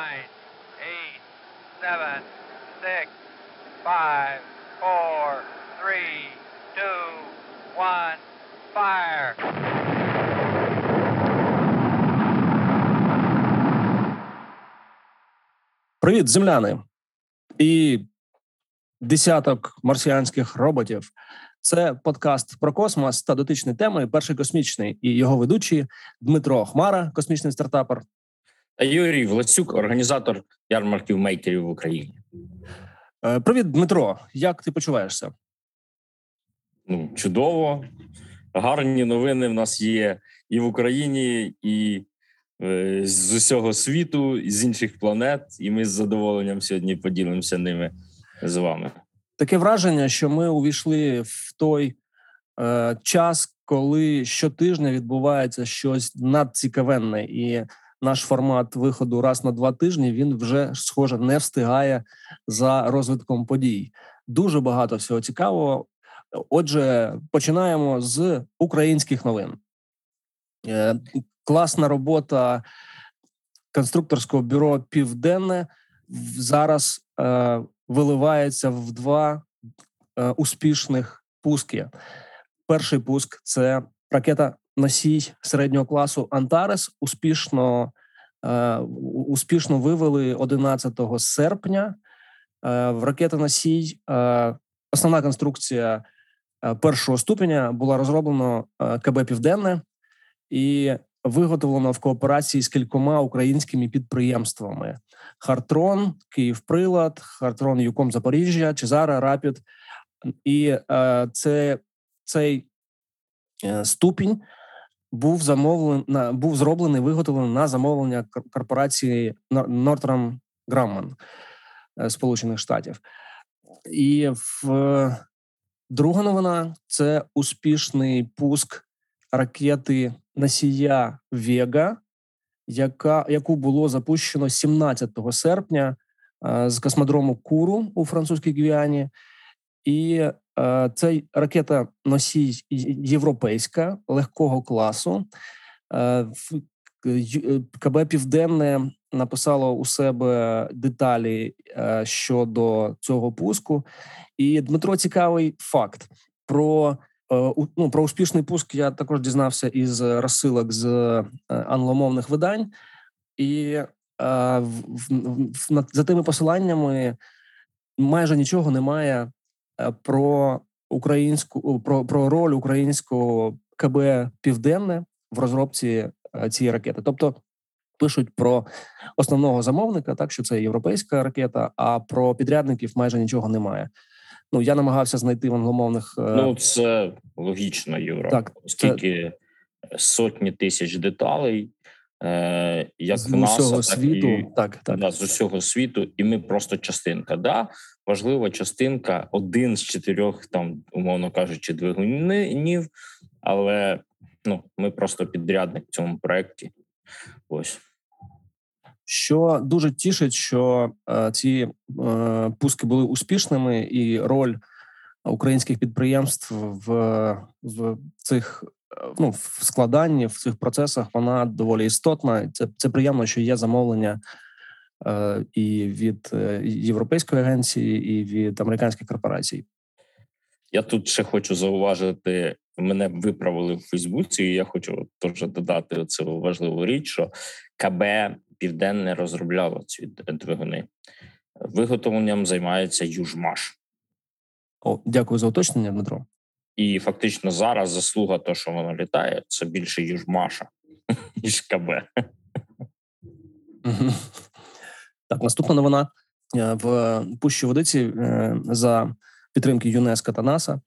nine, eight, seven, six, five, four, three, two, one, fire. Привіт, земляни і десяток марсіанських роботів. Це подкаст про космос та дотичні теми. Перший космічний і його ведучі Дмитро Хмара, космічний стартапер. Та Юрій Власюк, організатор ярмарків мейкерів в Україні. Е, Привіт, Дмитро. Як ти почуваєшся? Ну, чудово. Гарні новини в нас є і в Україні, і е, з усього світу, і з інших планет. І ми з задоволенням сьогодні поділимося ними з вами. Таке враження, що ми увійшли в той е, час, коли щотижня відбувається щось надцікавенне, і наш формат виходу раз на два тижні він вже схоже не встигає за розвитком подій. Дуже багато всього цікавого. Отже, починаємо з українських новин. Е, класна робота конструкторського бюро Південне зараз е, виливається в два е, успішних пуски. Перший пуск це ракета носій середнього класу Антарес. Успішно, е, успішно вивели 11 серпня. Е, в ракета носій е, основна конструкція е, першого ступеня була розроблена е, КБ Південне і виготовлено в кооперації з кількома українськими підприємствами: Хартрон, Київприлад, Хартрон Юком Запоріжжя, Чезара, Рапід. І е, це цей е, ступінь був замовлений був зроблений, виготовлений на замовлення корпорації Northrop Grumman е, Сполучених Штатів. І в друга новина це успішний пуск ракети носія Вега, яка яку було запущено 17 серпня е, з космодрому Куру у французькій Гвіані. І е, цей ракета носій європейська легкого класу. Е, е, КБ Південне написало у себе деталі щодо цього пуску. І Дмитро цікавий факт про, ну, про успішний пуск. Я також дізнався із розсилок з англомовних видань, і за тими посиланнями майже нічого немає про українську про, про роль українського КБ Південне в розробці е, цієї ракети. Тобто пишуть про основного замовника, так що це європейська ракета, а про підрядників майже нічого немає. Ну я намагався знайти в англомовних е, Ну, це логічно, Юра, Так, оскільки сотні тисяч деталей, е, як з НАСА, усього так світу. і Так, так. Да, з усього світу, і ми просто частинка. Да, важлива частинка, один з чотирьох, там, умовно кажучи, двигунів, але ну, ми просто підрядник в цьому проєкті. Ось. Що дуже тішить, що е, ці е, пуски були успішними, і роль українських підприємств в, в цих е, ну, в складанні в цих процесах вона доволі істотна. Це це приємно, що є замовлення е, і від е, європейської агенції, і від американських корпорацій. Я тут ще хочу зауважити, мене виправили в Фейсбуці, і я хочу теж додати цю важливу річ, що КБ Південне розробляло ці двигуни. Виготовленням займається Южмаш. О, дякую за уточнення, Дмитро. І фактично зараз заслуга того, що воно літає, це більше Южмаша, ніж КБ. Так, наступна новина Е, в Пущі Водиці е, за підтримки ЮНЕСКО та НАСА.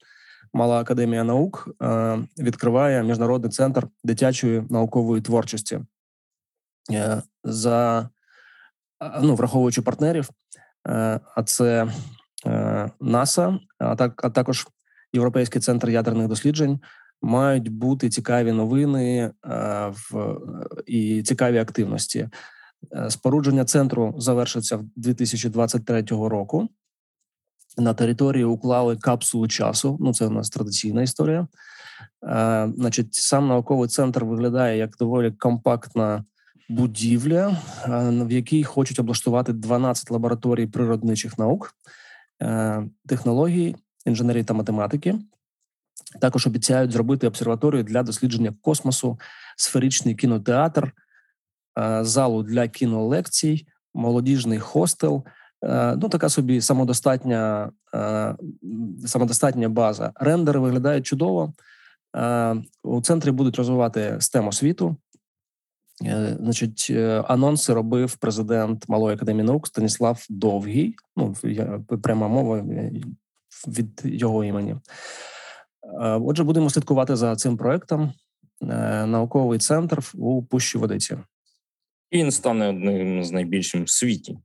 Мала академія наук е, відкриває міжнародний центр дитячої наукової творчості. За ну, враховуючи партнерів, а це НАСА, а так а також Європейський центр ядерних досліджень. Мають бути цікаві новини е, в і цікаві активності. Е, Спорудження центру завершиться в 2023 року. На території уклали капсулу часу. Ну, це у нас традиційна історія. Е, Значить, сам науковий центр виглядає як доволі компактна будівля, в якій хочуть облаштувати 12 лабораторій природничих наук, технологій, інженерії та математики. Також обіцяють зробити обсерваторію для дослідження космосу, сферичний кінотеатр, залу для кінолекцій, молодіжний хостел. Ну, така собі самодостатня самодостатня база. Рендери виглядають чудово. У центрі будуть розвивати STEM освіту. Е, значить, е, анонси робив президент Малої академії наук Станіслав Довгий. Ну, пряма мова е, від його імені. Отже, будемо слідкувати за цим проектом. Науковий центр у Пущі Водиці. І він стане одним з найбільшим в світі,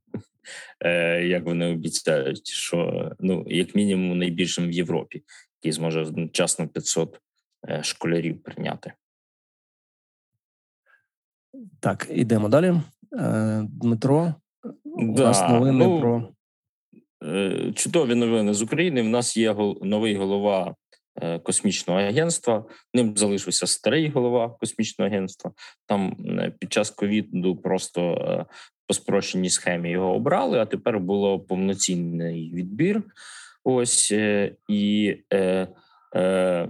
як вони обіцяють, що ну як мінімум найбільшим в Європі, який зможе одночасно 500 школярів прийняти. Так, ідемо далі. Дмитро, у да, нас новини ну, про чудові новини з України. В нас є новий голова Е, космічного агентства. Ним залишився старий голова космічного агентства. Там е, під час ковіду просто е, по спрощеній схемі його обрали. А тепер було повноцінний відбір. Ось і е, е,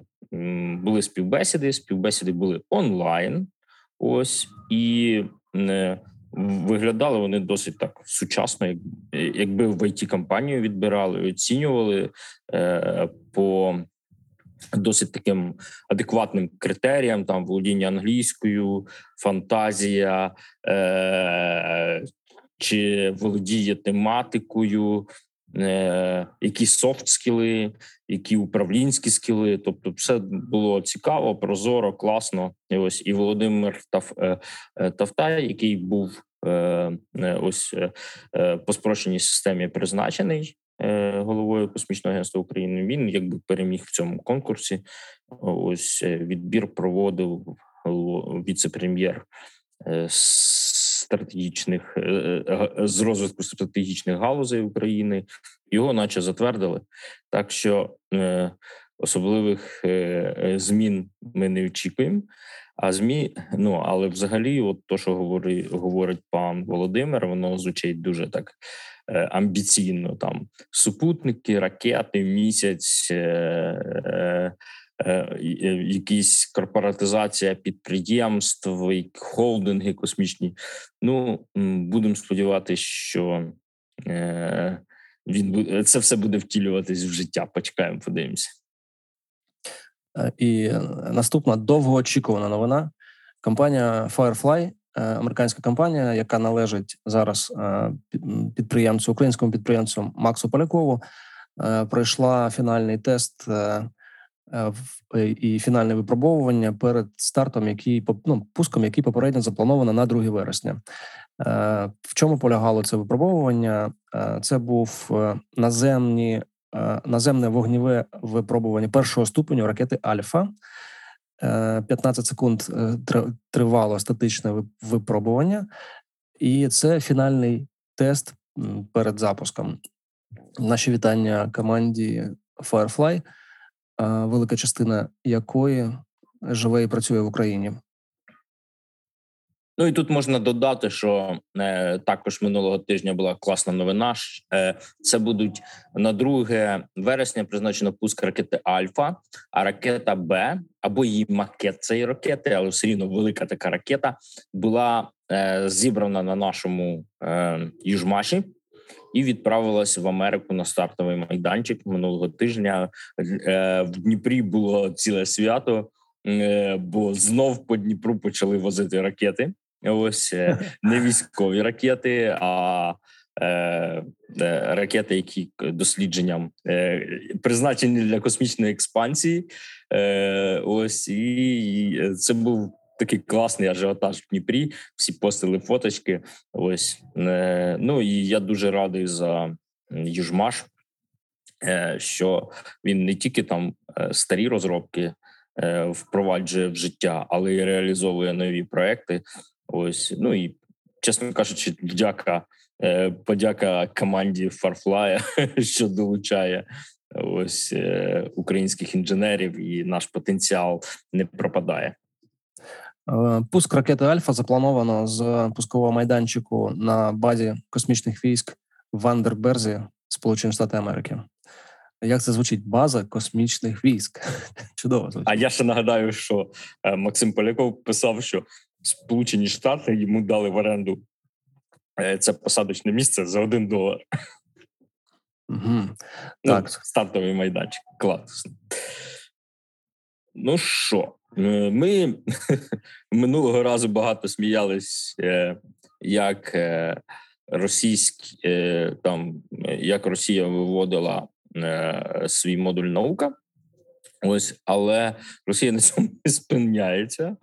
були співбесіди. Співбесіди були онлайн. Ось і е, виглядали вони досить так сучасно, як, якби в it компанію відбирали, оцінювали е, по досить таким адекватним критеріям: там володіння англійською, фантазія, е- чи володіє тематикою, які софт скіли, які управлінські скіли. Тобто, все було цікаво, прозоро, класно. І ось і Володимир е- е Тавтай, який був. Е, е, ось по спрощеній системі призначений Е, головою космічного агентства України. Він якби переміг в цьому конкурсі. Ось е, відбір проводив віце-прем'єр е, стратегічних з розвитку стратегічних галузей України. Його, наче, затвердили. Так що особливих змін ми не очікуємо. А змі, ну але взагалі, от то, що говорить, говорить пан Володимир, воно звучить дуже так Е, амбіційно там супутники, ракети, місяць. Е, е, якісь корпоратизація підприємств, холдинги космічні. Ну будемо сподіватися, що він це все буде втілюватись в життя. Почекаємо, подивимося. І наступна довгоочікувана новина. Компанія Firefly Е, американська компанія, яка належить зараз е, підприємцю, українському підприємцю Максу Полякову, е, пройшла фінальний тест і фінальне випробовування перед стартом, який ну, пуском, який попередньо заплановано на 2 вересня. В чому полягало це випробовування? Це був наземні наземне вогніве випробування першого ступеню ракети Альфа. 15 секунд е, тривало статичне випробування, і це фінальний тест перед запуском. Наші вітання команді Firefly, велика частина якої живе і працює в Україні. Ну і тут можна додати, що е, також минулого тижня була класна новина. Е, Це будуть на 2 вересня призначено пуск ракети Альфа, а ракета Б або її макет цієї ракети, але все рівно велика така ракета була е, зібрана на нашому е, Южмаші. І відправилась в Америку на стартовий майданчик минулого тижня. Е, в Дніпрі було ціле свято, е, бо знов по Дніпру почали возити ракети. Ось е, не військові ракети, а е, ракети, які дослідженням е, призначені для космічної експансії. Е, Ось і це був такий класний ажіотаж в Дніпрі. Всі постили фоточки. Ось е, ну і я дуже радий за Южмаш, е, що він не тільки там е, старі розробки. Впроваджує в життя, але й реалізовує нові проекти. Ось ну і чесно кажучи, вдяка е, подяка команді Фарфлая, що долучає ось українських інженерів, і наш потенціал не пропадає. Пуск ракети Альфа заплановано з пускового майданчику на базі космічних військ в Вандерберзі, Сполучені Штати Америки. Як це звучить? База космічних військ. Чудово звучить. А я ще нагадаю, що е, Максим Поляков писав, що Сполучені Штати йому дали в оренду е, це посадочне місце за один долар. Угу. Ну, Так. стартовий майданчик. Класно. Ну що, е, ми минулого разу багато сміялись, е, як е, російські там як Росія виводила свій модуль наука. Ось, але Росія на цьому не спиняється.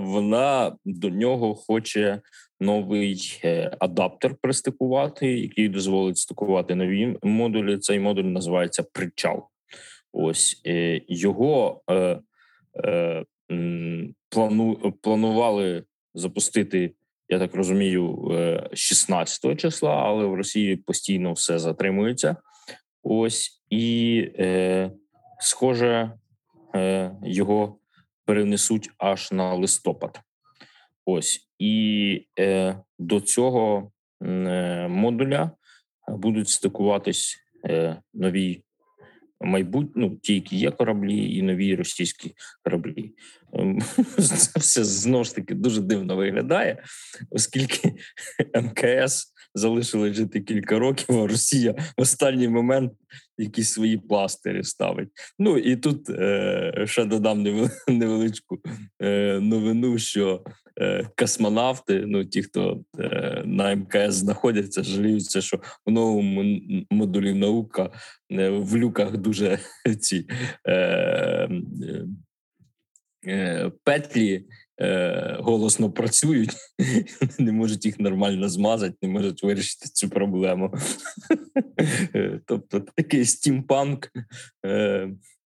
Вона до нього хоче новий адаптер пристикувати, який дозволить стикувати нові модулі. Цей модуль називається причал. Ось е, його е, е, плану, планували запустити, я так розумію, е, 16 числа, але в Росії постійно все затримується. Ось і, е, схоже, е, його перенесуть аж на листопад. Ось і е, до цього е, модуля будуть стикуватись е, нові майбут... ну, ті, які є кораблі, і нові російські кораблі. Ем, Це все знову ж таки дуже дивно виглядає, оскільки МКС залишили жити кілька років, а Росія в останній момент якісь свої пластирі ставить. Ну і тут е, ще додам невеличку е, новину, що е, космонавти, ну ті, хто е, на МКС знаходяться, жаліються, що в новому модулі наука е, в люках дуже ці е, е, петлі. е, Голосно працюють, не можуть їх нормально змазати, не можуть вирішити цю проблему. Е, Тобто такий стімпанк е,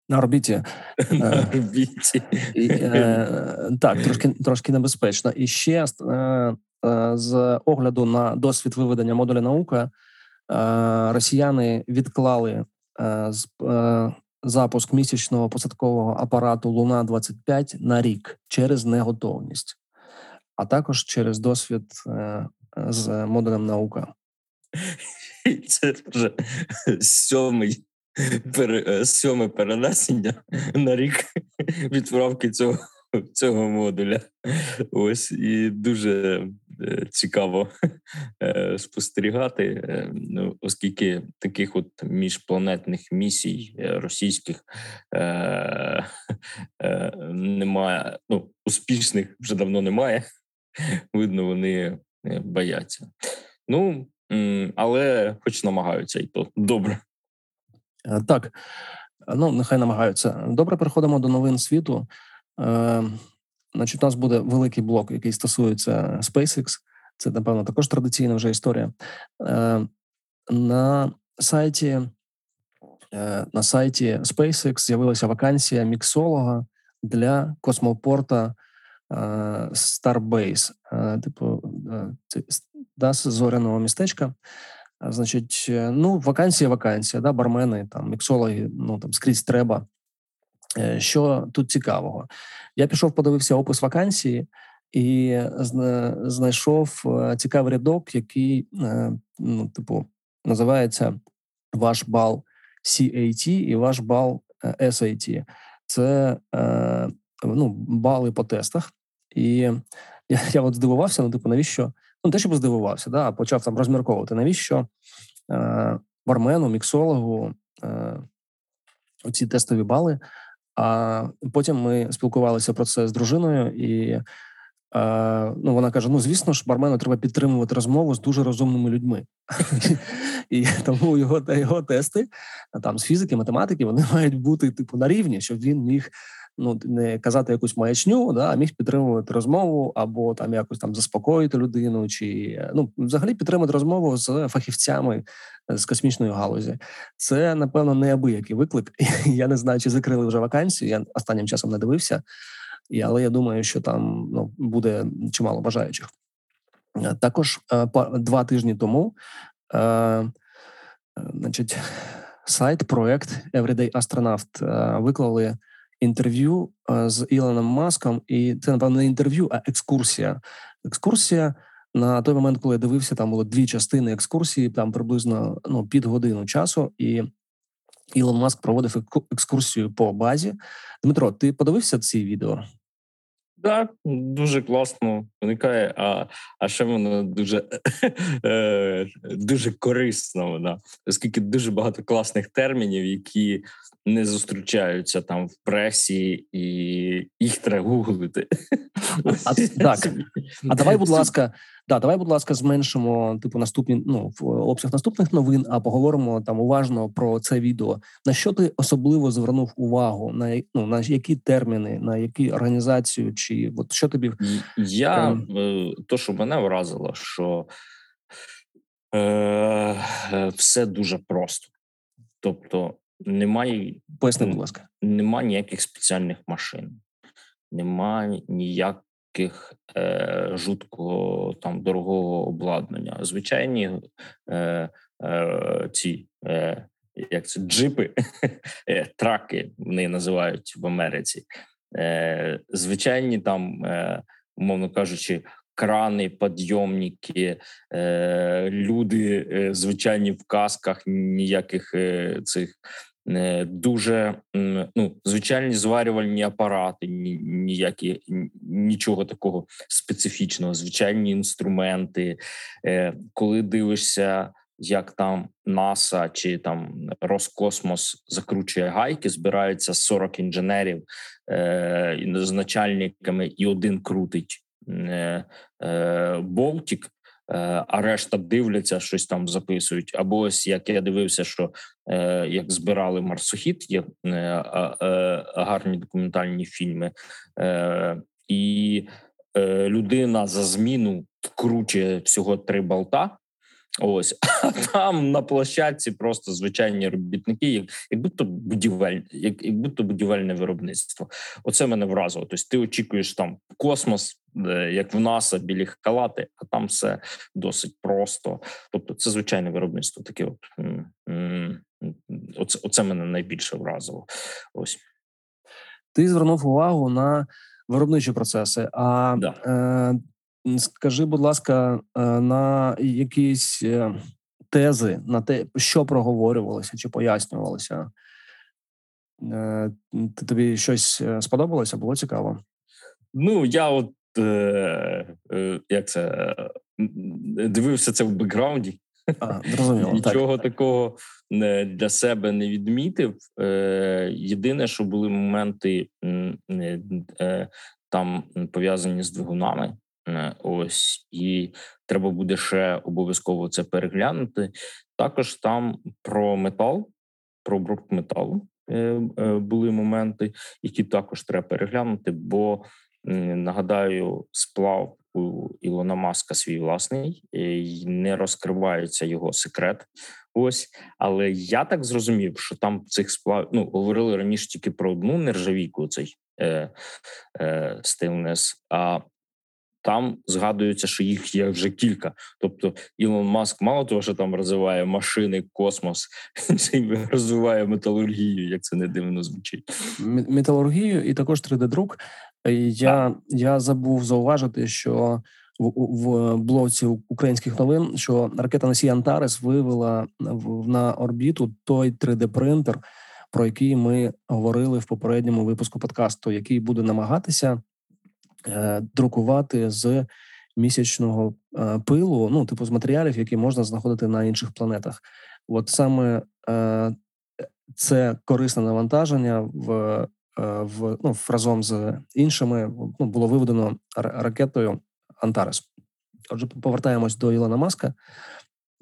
На орбіті. на орбіті. Е, так, трошки, трошки небезпечно. І ще е, е, з огляду на досвід виведення модуля наука, е, росіяни відклали е, з, е, запуск місячного посадкового апарату Луна 25 на рік через неготовність, а також через досвід е, з модулем наука. Це вже сьомий е, сьоме перенесення на рік відправки цього, цього модуля. Ось і дуже цікаво е, спостерігати, е, ну, оскільки таких от міжпланетних місій е, російських е, е, немає. Ну, успішних вже давно немає. Видно, вони е, бояться. Ну, але хоч намагаються, і то добре. Е, Так, ну нехай намагаються. Добре, переходимо до новин світу. Значить, у нас буде великий блок, який стосується SpaceX. Це, напевно, також традиційна вже історія. Е, на сайті е, на сайті SpaceX з'явилася вакансія міксолога для космопорта е, Starbase, типу, да, зоряного містечка. Значить, ну, вакансія, вакансія, да, бармени, там, міксологи, ну там скрізь треба. Е, Що тут цікавого? Я пішов, подивився опис вакансії і зна- знайшов е, цікавий рядок, який, е, ну, типу, називається Ваш бал CAT і ваш бал SAT. Це ну, бали по тестах. І я, я от здивувався, ну, типу, навіщо? Ну, те, щоб здивувався, да, почав там розмірковувати, навіщо бармену, міксологу оці тестові бали. А потім ми спілкувалися про це з дружиною, і е, ну, вона каже: ну, звісно ж, бармену треба підтримувати розмову з дуже розумними людьми. І тому його, його тести там з фізики, математики, вони мають бути типу на рівні, щоб він міг ну не казати якусь маячню, да, а міг підтримувати розмову або там якось там заспокоїти людину, чи ну взагалі підтримати розмову з фахівцями з космічної галузі. Це напевно неабиякий виклик. Я не знаю, чи закрили вже вакансію. Я останнім часом не дивився, але я думаю, що там ну, буде чимало бажаючих. Е, Також е, два тижні тому, е, е, значить, сайт, проект Everyday Astronaut е, виклали інтерв'ю з Ілоном Маском, і це напевно не інтерв'ю, а екскурсія. Екскурсія на той момент, коли я дивився, там було дві частини екскурсії, там приблизно ну під годину часу, і Ілон Маск проводив екскурсію по базі. Дмитро, ти подивився ці відео? Так, дуже класно виникає, а а ще вона дуже е, дуже корисна. вона, оскільки дуже багато класних термінів, які не зустрічаються там в пресі, і їх треба гуглити. А, Так, а давай, будь ласка, да, давай, будь ласка, зменшимо типу наступні ну в обсяг наступних новин, а поговоримо там уважно про це відео. На що ти особливо звернув увагу? На ну на які терміни, на які організацію, чи от що тобі я е, то, що мене вразило, що е, е все дуже просто, тобто. Немає Поясни, будь ласка, немає ніяких спеціальних машин, немає ніяких е, жуткого там дорогого обладнання. Звичайні е, е, ці е, як це джипи, е, траки вони називають в Америці. Е, Звичайні там, е, умовно кажучи, крани, підйомники, е, люди е, звичайні в касках, ніяких е, цих. Дуже ну звичайні зварювальні апарати, ніякі нічого такого специфічного, звичайні інструменти. Коли дивишся, як там НАСА чи там Роскосмос закручує гайки, збираються 40 інженерів з начальниками, і один крутить Е, е, Болтік, е, а решта дивляться, щось там записують. Або ось як я дивився, що як збирали марсохід, є гарні документальні фільми, і людина за зміну вкручує всього три болта. Ось а там на площадці просто звичайні робітники, як як будто будівель, як, як будто будівельне виробництво. Оце мене вразило. Тобто ти очікуєш там космос, як в НАСА, білі халати, а там все досить просто. Тобто, це звичайне виробництво. Таке, от оце, оце мене найбільше вразило. Ось ти звернув увагу на виробничі процеси. А да. е, Скажи, будь ласка, е, на якісь е, тези на те, що проговорювалося чи пояснювалося? Е, тобі щось сподобалося? Було цікаво? Ну, я от як це дивився це в бекграунді. А, зрозуміло, Нічого так. такого для себе не відмітив. Єдине, що були моменти там пов'язані з двигунами. Е, ось і треба буде ще обов'язково це переглянути. Також там про метал, про обробку металу е, е, були моменти, які також треба переглянути. Бо нагадаю, сплав у Ілона Маска свій власний, і не розкривається його секрет. Ось, але я так зрозумів, що там цих сплав ну говорили раніше тільки про одну нержавійку. Цей е, е, стилнес. А там згадується, що їх є вже кілька. Тобто, Ілон Маск, мало того, що там розвиває машини, космос, він розвиває металургію, як це не дивно звучить. Металургію і також 3D-друк. Я я забув зауважити, що в, в блоці українських новин що ракета Носій Антарес вивела в, на орбіту той 3D-принтер, про який ми говорили в попередньому випуску подкасту, який буде намагатися. Е, друкувати з місячного е, пилу, ну типу з матеріалів, які можна знаходити на інших планетах. От саме е, це корисне навантаження в в ну разом з іншими ну, було виведено ракетою Антарес. Отже, повертаємось до Ілона Маска.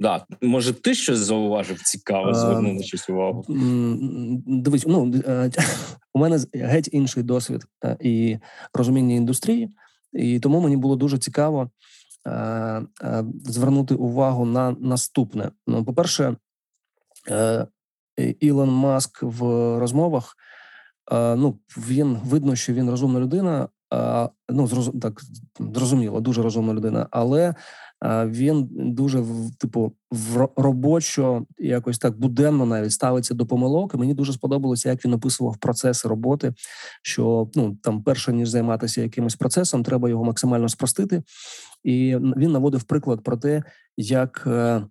Да, може, ти щось зауважив цікаво, звернув на щось увагу. Дивись, ну у мене геть інший досвід е, і розуміння індустрії, і тому мені було дуже цікаво е, е, звернути увагу на наступне. Ну, по-перше, Ілон Маск в розмовах. Ну, він видно, що він розумна людина. Ну, так зрозуміло, дуже розумна людина, але він дуже типу в робочо, якось так буденно навіть ставиться до помилок. І Мені дуже сподобалося, як він описував процеси роботи. Що ну там перше ніж займатися якимось процесом, треба його максимально спростити. І він наводив приклад про те, як е,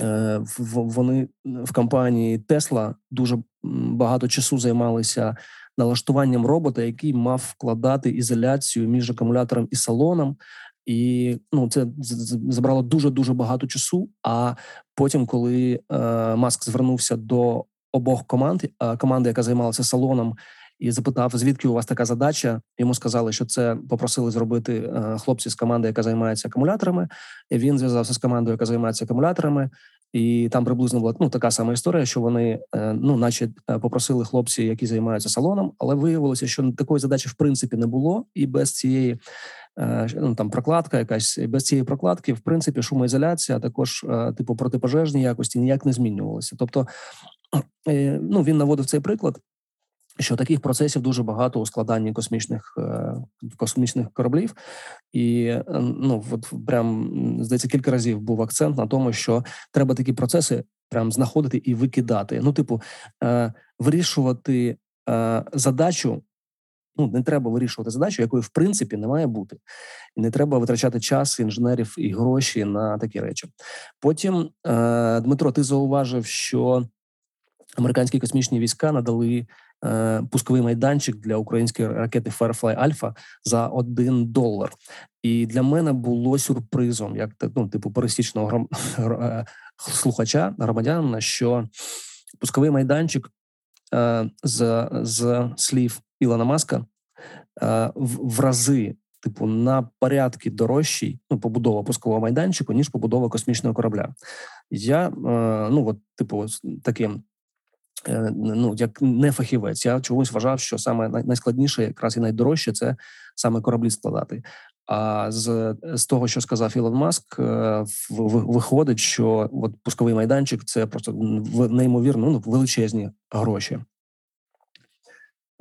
е, вони в компанії Тесла дуже багато часу займалися налаштуванням робота, який мав вкладати ізоляцію між акумулятором і салоном. І ну це забрало дуже дуже багато часу. А потім, коли е, Маск звернувся до обох команд, е, команди, яка займалася салоном, і запитав, звідки у вас така задача. Йому сказали, що це попросили зробити е, хлопці з команди, яка займається акумуляторами. І Він зв'язався з командою, яка займається акумуляторами. І там приблизно була ну така сама історія, що вони е, ну, наче е, попросили хлопці, які займаються салоном, але виявилося, що такої задачі в принципі не було, і без цієї ну там прокладка, якась без цієї прокладки, в принципі, шумоізоляція, а також типу протипожежні якості ніяк не змінювалися. Тобто, ну він наводив цей приклад що таких процесів дуже багато у складанні космічних е, космічних кораблів, і е, ну от прям здається кілька разів був акцент на тому, що треба такі процеси прям знаходити і викидати. Ну, типу, е, вирішувати задачу. Ну, не треба вирішувати задачу, якої в принципі не має бути, і не треба витрачати час інженерів і гроші на такі речі. Потім Дмитро, ти зауважив, що американські космічні війська надали пусковий майданчик для української ракети Firefly Alpha за один долар. І для мене було сюрпризом, як ну, типу пересічного гром... Е, слухача громадянина, що пусковий майданчик е, з з слів Ілона Маска в, рази. Типу на порядки дорожчий ну побудова пускового майданчику ніж побудова космічного корабля. Я ну от типу таким Е, ну як не фахівець, я чогось вважав, що саме найскладніше, якраз і найдорожче, це саме кораблі складати. А з з того, що сказав Ілон Маск, е, виходить, що от пусковий майданчик це просто неймовірно ну, величезні гроші.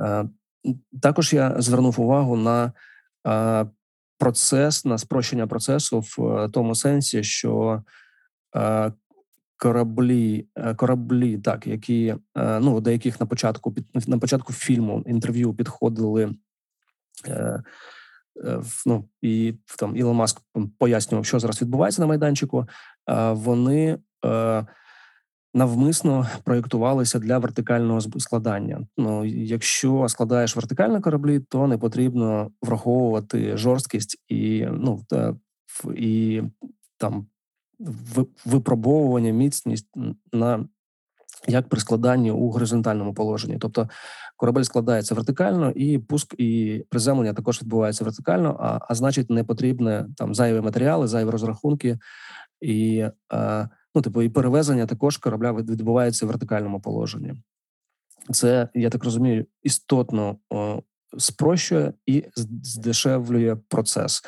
Е, також я звернув увагу на процес, на спрощення процесу в тому сенсі, що кораблі, е, кораблі, так які е, ну до яких на початку під на початку фільму інтерв'ю підходили. Е, ну і там Ілон Маск пояснював, що зараз відбувається на майданчику. Вони навмисно проєктувалися для вертикального складання. Ну, якщо складаєш вертикальні кораблі, то не потрібно враховувати жорсткість і ну і там випробовування, міцність на як при складанні у горизонтальному положенні, тобто корабель складається вертикально, і пуск і приземлення також відбувається вертикально. А а значить, не потрібне там зайві матеріали, зайві розрахунки, і а, ну типу і перевезення також корабля відбувається в вертикальному положенні. Це я так розумію, істотно о, спрощує і здешевлює процес.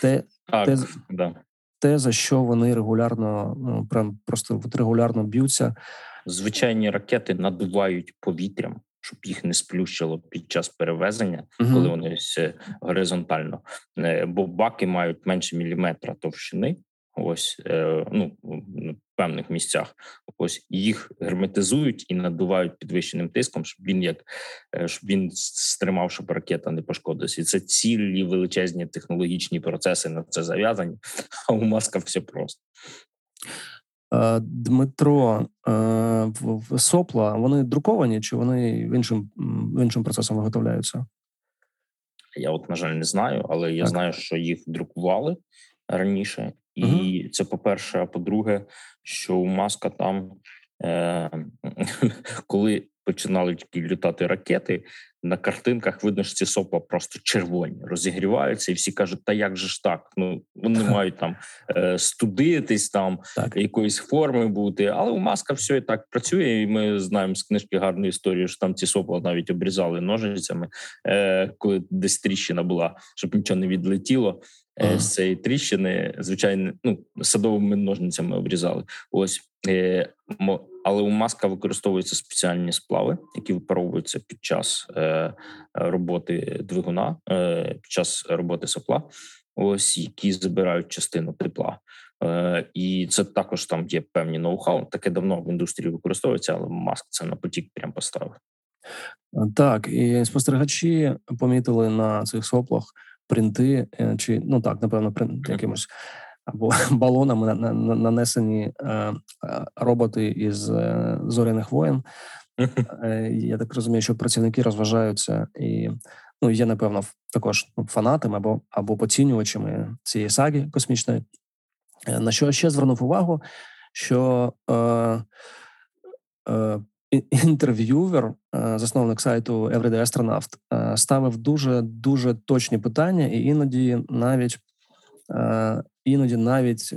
Те, так, те, да те, за що вони регулярно ну прям просто от регулярно б'ються. Звичайні ракети надувають повітрям, щоб їх не сплющило під час перевезення, uh коли вони ось горизонтально, е, бо баки мають менше міліметра товщини. Ось е, ну певних місцях. Ось їх герметизують і надувають підвищеним тиском, щоб він як е, щоб він стримав, щоб ракета не пошкодилась. І це цілі величезні технологічні процеси на це зав'язані. А у маска все просто. Дмитро сопла вони друковані, чи вони в іншим в іншим процесом виготовляються? Я от, на жаль, не знаю, але я так. знаю, що їх друкували раніше, і uh це по перше. А по-друге, що у маска там, е- коли починали літати ракети, на картинках видно, що ці сопла просто червоні, розігріваються, і всі кажуть, та як же ж так? Ну вони мають там е- студитись, там так. якоїсь форми бути. Але у маска все і так працює. І ми знаємо з книжки гарну історію, що там ці сопла навіть обрізали ножицями, е- коли десь тріщина була, щоб нічого не відлетіло. Ага. з цієї тріщини, звичайно, ну садовими ножницями обрізали. Ось е, але у маска використовуються спеціальні сплави, які випаровуються під час е, роботи двигуна, е, під час роботи сопла. ось які забирають частину тепла. Е, І це також там є певні ноу-хау. Таке давно в індустрії використовується, але маск це на потік прям поставив. Так, і спостерігачі помітили на цих соплах принти, е, чи ну так, напевно, принт якимось або балонами нанесені е, е, роботи із зоряних воєн. Я так розумію, що працівники розважаються і ну є, напевно, також ну, фанатами або або поцінювачами цієї саги космічної. На що ще звернув увагу, що е, е, інтерв'ювер, е, засновник сайту Everyday Astronaut, е, ставив дуже дуже точні питання, і іноді навіть е, іноді навіть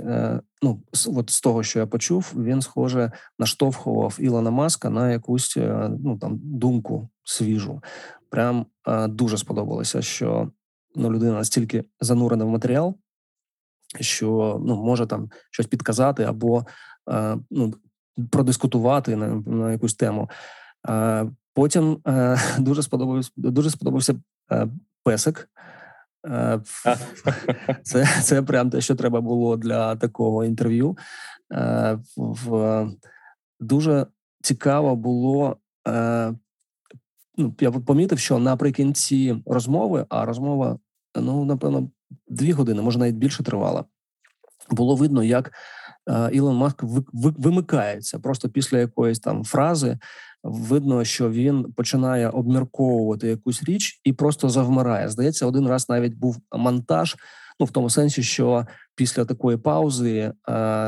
ну от з того, що я почув, він схоже наштовхував Ілона Маска на якусь ну там думку свіжу. Прям дуже сподобалося, що ну людина настільки занурена в матеріал, що ну може там щось підказати, або ну продискутувати на на якусь тему. Потім е, дуже сподобався дуже сподобався е, песик. Е, це це прям те, що треба було для такого інтерв'ю. В Дуже цікаво було. Ну, я помітив, що наприкінці розмови, а розмова, ну напевно, дві години, може навіть більше тривала. Було видно, як Ілон Маск вимикається просто після якоїсь там фрази. Видно, що він починає обмірковувати якусь річ і просто завмирає. Здається, один раз навіть був монтаж. Ну, в тому сенсі, що після такої паузи,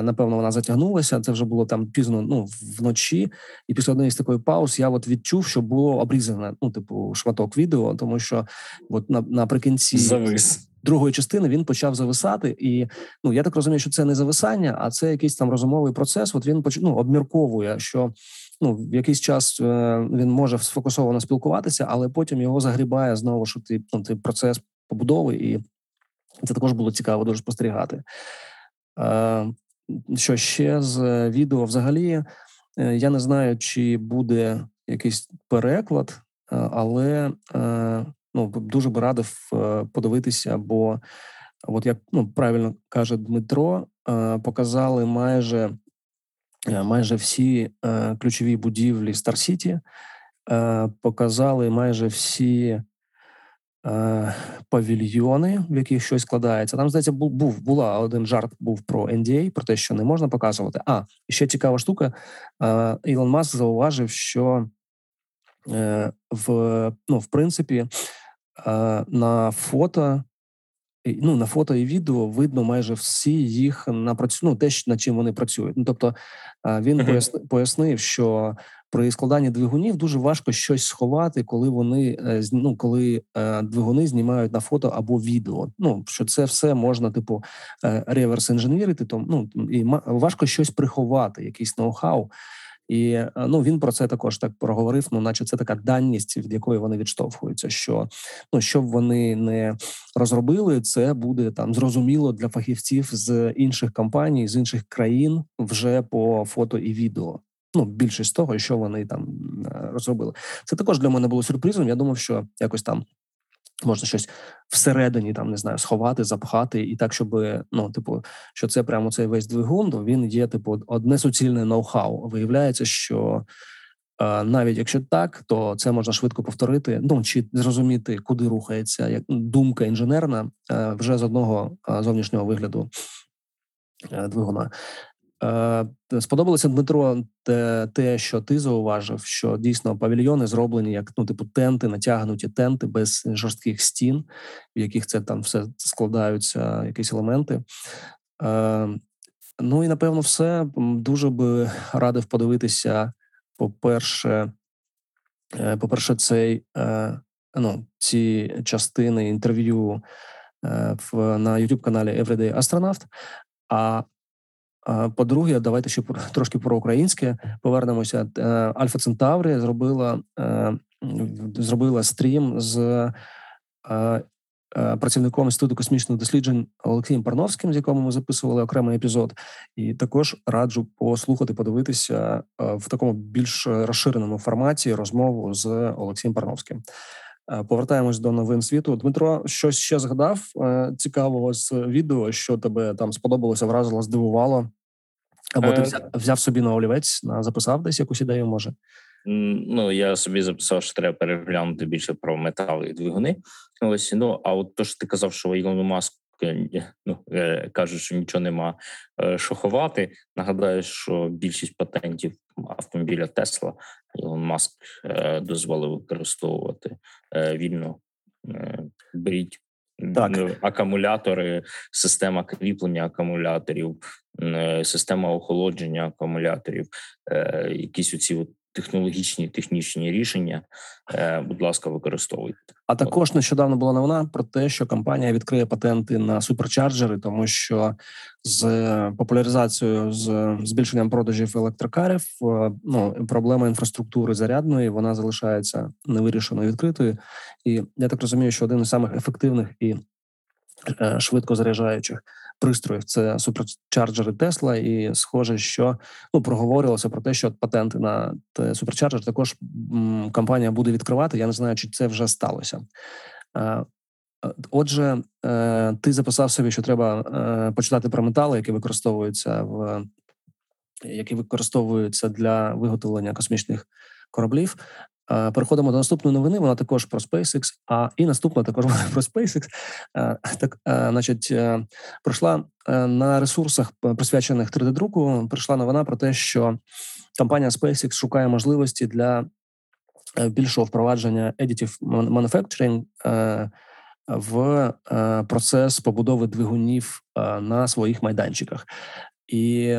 напевно, вона затягнулася. Це вже було там пізно, ну вночі. І після однієї з такої пауз я от відчув, що було обрізане, ну, типу, шматок відео, тому що от на наприкінці завис другої частини він почав зависати, і ну я так розумію, що це не зависання, а це якийсь там розумовий процес. От він ну, обмірковує, що ну в якийсь час е, він може сфокусовано спілкуватися, але потім його загрібає знову що ти ну, ти процес побудови, і це також було цікаво дуже спостерігати. Е, що ще з відео взагалі? Е, я не знаю, чи буде якийсь переклад, але ну дуже би радив е, подивитися, бо от як ну правильно каже Дмитро, е, показали майже е, майже всі ключові будівлі Стар Сіті, показали майже всі. Павільйони, в яких щось складається. Там здається, був був була один жарт був про NDA, про те, що не можна показувати. А ще цікава штука. Ілон Маск зауважив, що в ну, в принципі на фото. Ну, на фото і відео видно майже всі їх напрацю... ну, те, над чим вони працюють. Ну тобто він uh-huh. пояснив, що при складанні двигунів дуже важко щось сховати, коли вони е, ну, коли е, двигуни знімають на фото або відео. Ну що це все можна, типу, е, реверс інженерити, то ну і важко щось приховати, якийсь ноу-хау. І ну він про це також так проговорив. Ну, наче це така даність, від якої вони відштовхуються. Що ну щоб вони не розробили, це буде там зрозуміло для фахівців з інших компаній, з інших країн вже по фото і відео. Ну, більшість того, що вони там е, розробили, це також для мене було сюрпризом. Я думав, що якось там можна щось всередині там не знаю, сховати, запхати, і так, щоб ну, типу, що це прямо цей весь двигун, він є, типу, одне суцільне ноу-хау. Виявляється, що е, навіть якщо так, то це можна швидко повторити. Ну чи зрозуміти, куди рухається як думка інженерна е, вже з одного зовнішнього вигляду двигуна. Е, сподобалося Дмитро те, що ти зауважив, що дійсно павільйони зроблені як ну, типу тенти, натягнуті тенти без жорстких стін, в яких це там все складаються, якісь елементи. Е, Ну і напевно, все дуже би радив подивитися. По-перше, е, по-перше, цей ну, ці частини інтерв'ю в на youtube каналі Everyday Astronaut, А по-друге, давайте ще трошки про українське повернемося. Е, Альфа Центаврі зробила е, зробила стрім з е, працівником інституту космічних досліджень Олексієм Парновським, з якому ми записували окремий епізод, і також раджу послухати, подивитися в такому більш розширеному форматі розмову з Олексієм Парновським. Повертаємось до новин світу. Дмитро, щось ще згадав цікавого з відео, що тебе там сподобалося, вразило, здивувало. Або ти взяв, взяв собі на олівець, записав десь якусь ідею, може? Ну, я собі записав, що треба переглянути більше про метали і двигуни. Ось ну а от то, що ти казав, що Ілон Маск ну е, кажуть, що нічого нема е, що ховати. Нагадаю, що більшість патентів автомобіля Тесла Ілон Маск е, дозволив використовувати вільно беріть так. акумулятори, система кріплення акумуляторів, система охолодження акумуляторів, якісь оці технологічні технічні рішення. Е, будь ласка, використовуйте. А також нещодавно була новина про те, що компанія відкриє патенти на суперчарджери, тому що з популяризацією з збільшенням продажів електрокарів е, ну проблема інфраструктури зарядної вона залишається невирішеною відкритою. І я так розумію, що один із самих ефективних і е, швидко заряджаючих пристроїв. Це суперчарджери Тесла, і схоже, що ну проговорювалося про те, що патенти на суперчарджер також компанія буде відкривати. Я не знаю, чи це вже сталося. Е, отже, е, ти записав собі, що треба е, почитати про метали, які використовуються в які використовуються для виготовлення космічних кораблів. Переходимо до наступної новини. Вона також про SpaceX, А і наступна також вона про SpaceX. Так, значить, е, пройшла е, на ресурсах, присвячених 3D-друку. Прийшла новина про те, що компанія SpaceX шукає можливості для е, більшого впровадження additive manufacturing в процес побудови двигунів на своїх майданчиках. І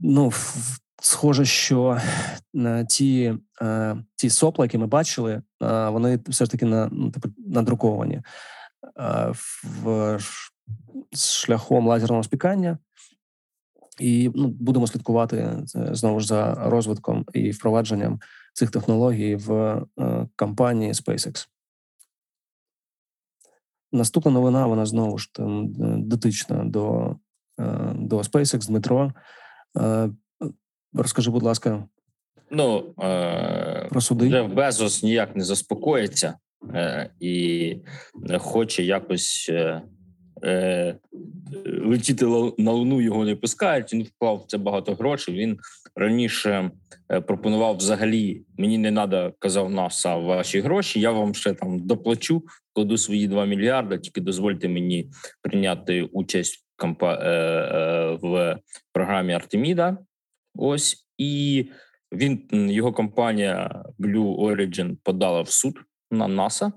ну, Схоже, що ті е, ті сопла, які ми бачили, е, вони все ж таки на ну, типу, надруковані е, в шляхом лазерного спікання, і ну, будемо слідкувати знову ж за розвитком і впровадженням цих технологій в компанії SpaceX. Наступна новина вона знову ж дотична до до SpaceX Дмитро. Розкажи, будь ласка, ну е- про суди Джеф Безос ніяк не заспокоїться е- і хоче якось е- е- летіти на луну. Його не пускають. Він вклав в це багато грошей. Він раніше е, пропонував взагалі мені не треба, казав НАСА ваші гроші. Я вам ще там доплачу, кладу свої 2 мільярди. Тільки дозвольте мені прийняти участь в, е, в програмі Артеміда. Ось і він його компанія Blue Origin подала в суд на НАСА,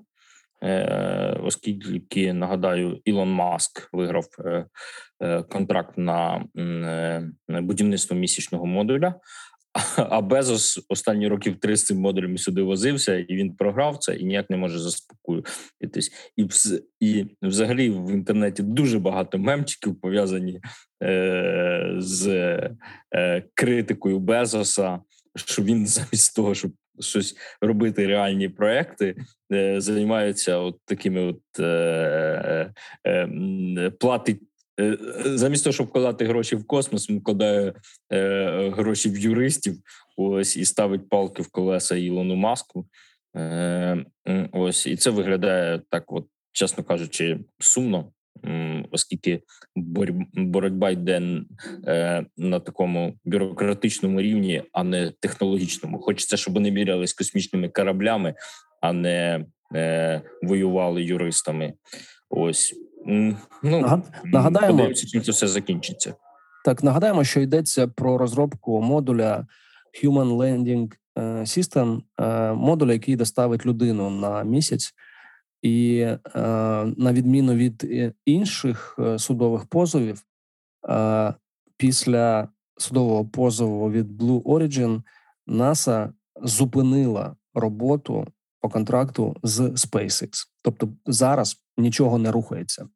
е, оскільки нагадаю, Ілон Маск виграв е, е, контракт на будівництво місячного модуля. А Безос останні років три з цим модулем сюди возився, і він програв це і ніяк не може заспокоїтись. І і взагалі в інтернеті дуже багато мемчиків пов'язані е, з е, критикою Безоса, що він замість того, щоб щось робити реальні проекти, е, займається от такими от е, е, платить. Е, замість того, щоб вкладати гроші в космос, він вкладає е, гроші в юристів. Ось і ставить палки в колеса Ілону Маску. Е, Ось і це виглядає так, от чесно кажучи, сумно, оскільки боротьба йде е, на такому бюрократичному рівні, а не технологічному. Хочеться, щоб вони мірялись космічними кораблями, а не е, воювали юристами. Ось ну нагадаємо, подивимося, чим це все закінчиться. Так нагадаємо, що йдеться про розробку модуля Human Landing е, System, е, модуля, який доставить людину на місяць, і е, на відміну від інших судових позовів, після судового позову від Blue Origin NASA зупинила роботу по контракту з SpaceX. Тобто зараз нічого не рухається.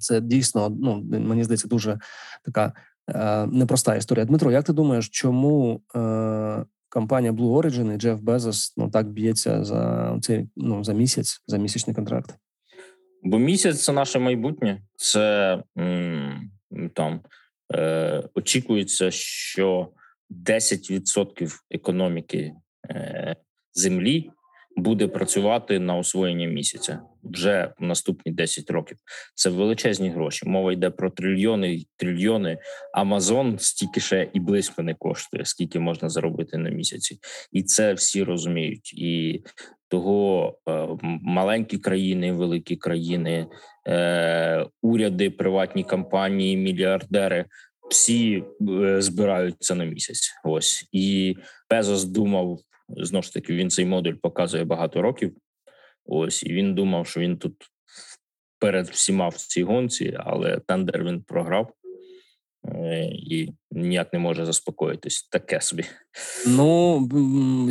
Це дійсно ну мені здається дуже така е, непроста історія. Дмитро, як ти думаєш, чому е, компанія Blue Origin і Джеф Безос ну так б'ється за цей ну за місяць, за місячний контракт? Бо місяць це наше майбутнє. Це м, там е, очікується, що 10% економіки е, землі буде працювати на освоєння місяця вже в наступні 10 років. Це величезні гроші. Мова йде про трильйони й трильйони. Амазон стільки ще і близько не коштує, скільки можна заробити на місяці, і це всі розуміють. І того е, маленькі країни, великі країни, е, уряди, приватні компанії, мільярдери. Всі е, збираються на місяць. Ось і Безос думав знову ж таки. Він цей модуль показує багато років. Ось і він думав, що він тут перед всіма в цій гонці, але тендер він програв і ніяк не може заспокоїтись. Таке собі. Ну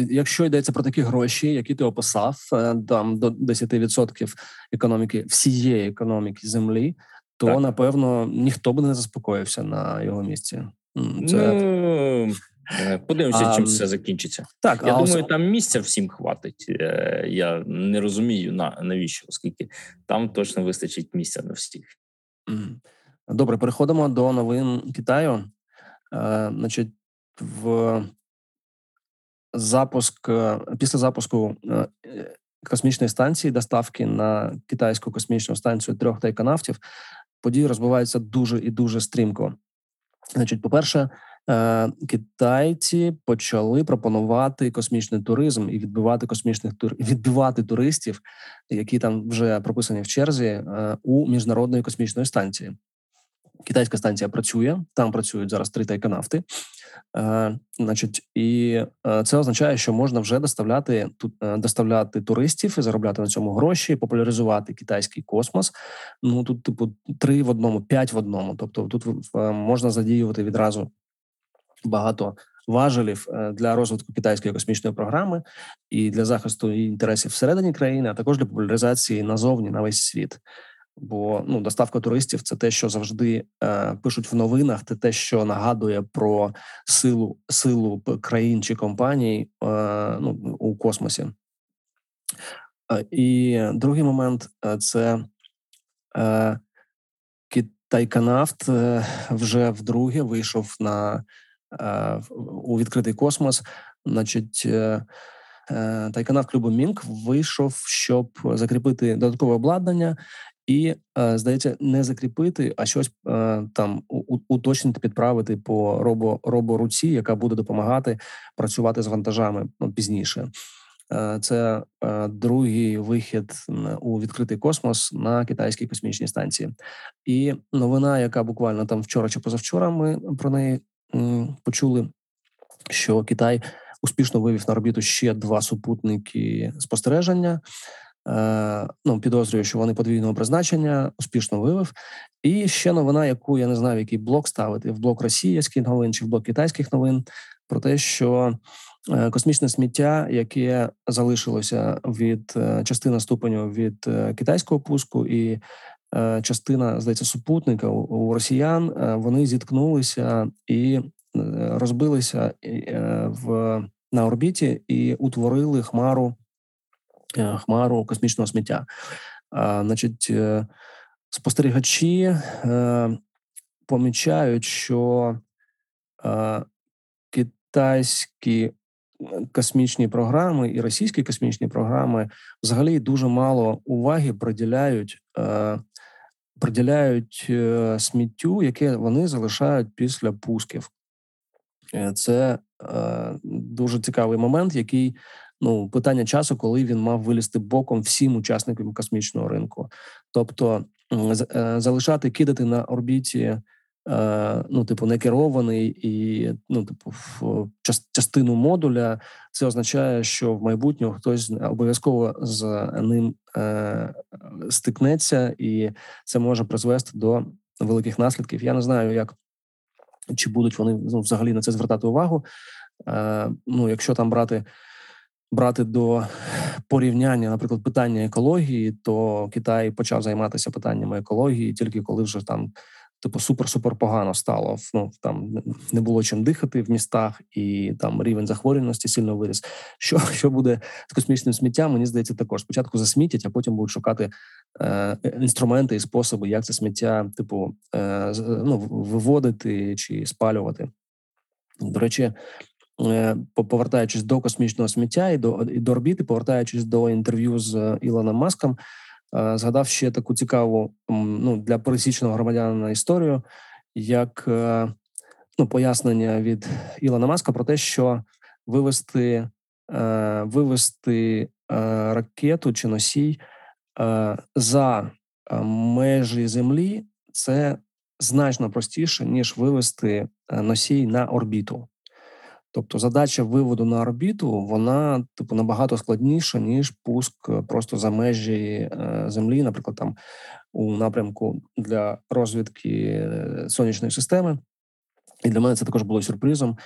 якщо йдеться про такі гроші, які ти описав, е, там до 10% економіки всієї економіки землі, то так. напевно ніхто б не заспокоївся на його місці. Це... Ну, е, Подивимося, чим все закінчиться. Так, я думаю, там місця всім хватить. Е, я не розумію на навіщо, оскільки там точно вистачить місця на всіх. Добре, переходимо до новин Китаю. Е, значить, в запуск після запуску космічної станції доставки на китайську космічну станцію трьох тайконавтів події розбиваються дуже і дуже стрімко. Значить, по перше, е, китайці почали пропонувати космічний туризм і відбивати космічних тур... відбивати туристів, які там вже прописані в черзі е, у міжнародної космічної станції. Китайська станція працює, там працюють зараз три тайконавти. Е, значить, і е, це означає, що можна вже доставляти тут доставляти туристів і заробляти на цьому гроші, популяризувати китайський космос. Ну тут, типу, три в одному, п'ять в одному. Тобто, тут можна задіювати відразу багато важелів е, для розвитку китайської космічної програми і для захисту інтересів всередині країни, а також для популяризації назовні на весь світ. Бо ну доставка туристів це те, що завжди е, пишуть в новинах. Це те, що нагадує про силу силу країн чи компаній е, ну, у космосі. Е, і другий момент е, це е, Китайканавт е, вже вдруге вийшов на у відкритий космос. Значить, е, Тайканавт клубу Мінк вийшов, щоб закріпити додаткове обладнання і е, здається, не закріпити, а щось е, там уточнити, підправити по робо роборуці, яка буде допомагати працювати з вантажами ну, пізніше. Е, це другий вихід у відкритий космос на китайській космічній станції. І новина, яка буквально там вчора чи позавчора, ми про неї почули, що Китай успішно вивів на орбіту ще два супутники спостереження. Е, ну, підозрюю, що вони подвійного призначення успішно вивив. І ще новина, яку я не знаю, який блок ставити в блок російських новин чи в блок китайських новин, про те, що е, космічне сміття, яке залишилося від е, частина ступеню від китайського пуску, і частина здається супутника у росіян, вони зіткнулися і розбилися в на орбіті і утворили хмару. Е, хмару космічного сміття. Значить, е, спостерігачі е, помічають, що китайські космічні програми і російські космічні програми взагалі дуже мало уваги приділяють. Приділяють сміттю, яке вони залишають після пусків. Це дуже цікавий момент, який ну питання часу, коли він мав вилізти боком всім учасникам космічного ринку, тобто е, залишати кидати на орбіті. Е, ну, типу, не керований і ну, типу, в частину модуля, це означає, що в майбутньому хтось обов'язково з ним е, стикнеться, і це може призвести до великих наслідків. Я не знаю, як чи будуть вони ну, взагалі на це звертати увагу. Е, Ну, якщо там брати брати до порівняння, наприклад, питання екології, то Китай почав займатися питаннями екології тільки коли вже там. Типу супер-супер погано стало. Ну там не було чим дихати в містах, і там рівень захворюваності сильно виріс. Що що буде з космічним сміттям? Мені здається, також спочатку засмітять, а потім будуть шукати е, інструменти і способи, як це сміття, типу, е, ну, виводити чи спалювати. До речі, повертаючись до космічного сміття і до і до орбіти, повертаючись до інтерв'ю з Ілоном Маском, згадав ще таку цікаву ну для пересічного громадянина історію, як ну пояснення від Ілона Маска про те, що вивести вивести ракету чи носій за межі землі, це значно простіше ніж вивести носій на орбіту. Тобто задача виводу на орбіту вона типу набагато складніша ніж пуск е, просто за межі е, землі, наприклад, там у напрямку для розвідки е, сонячної системи. І для мене це також було сюрпризом.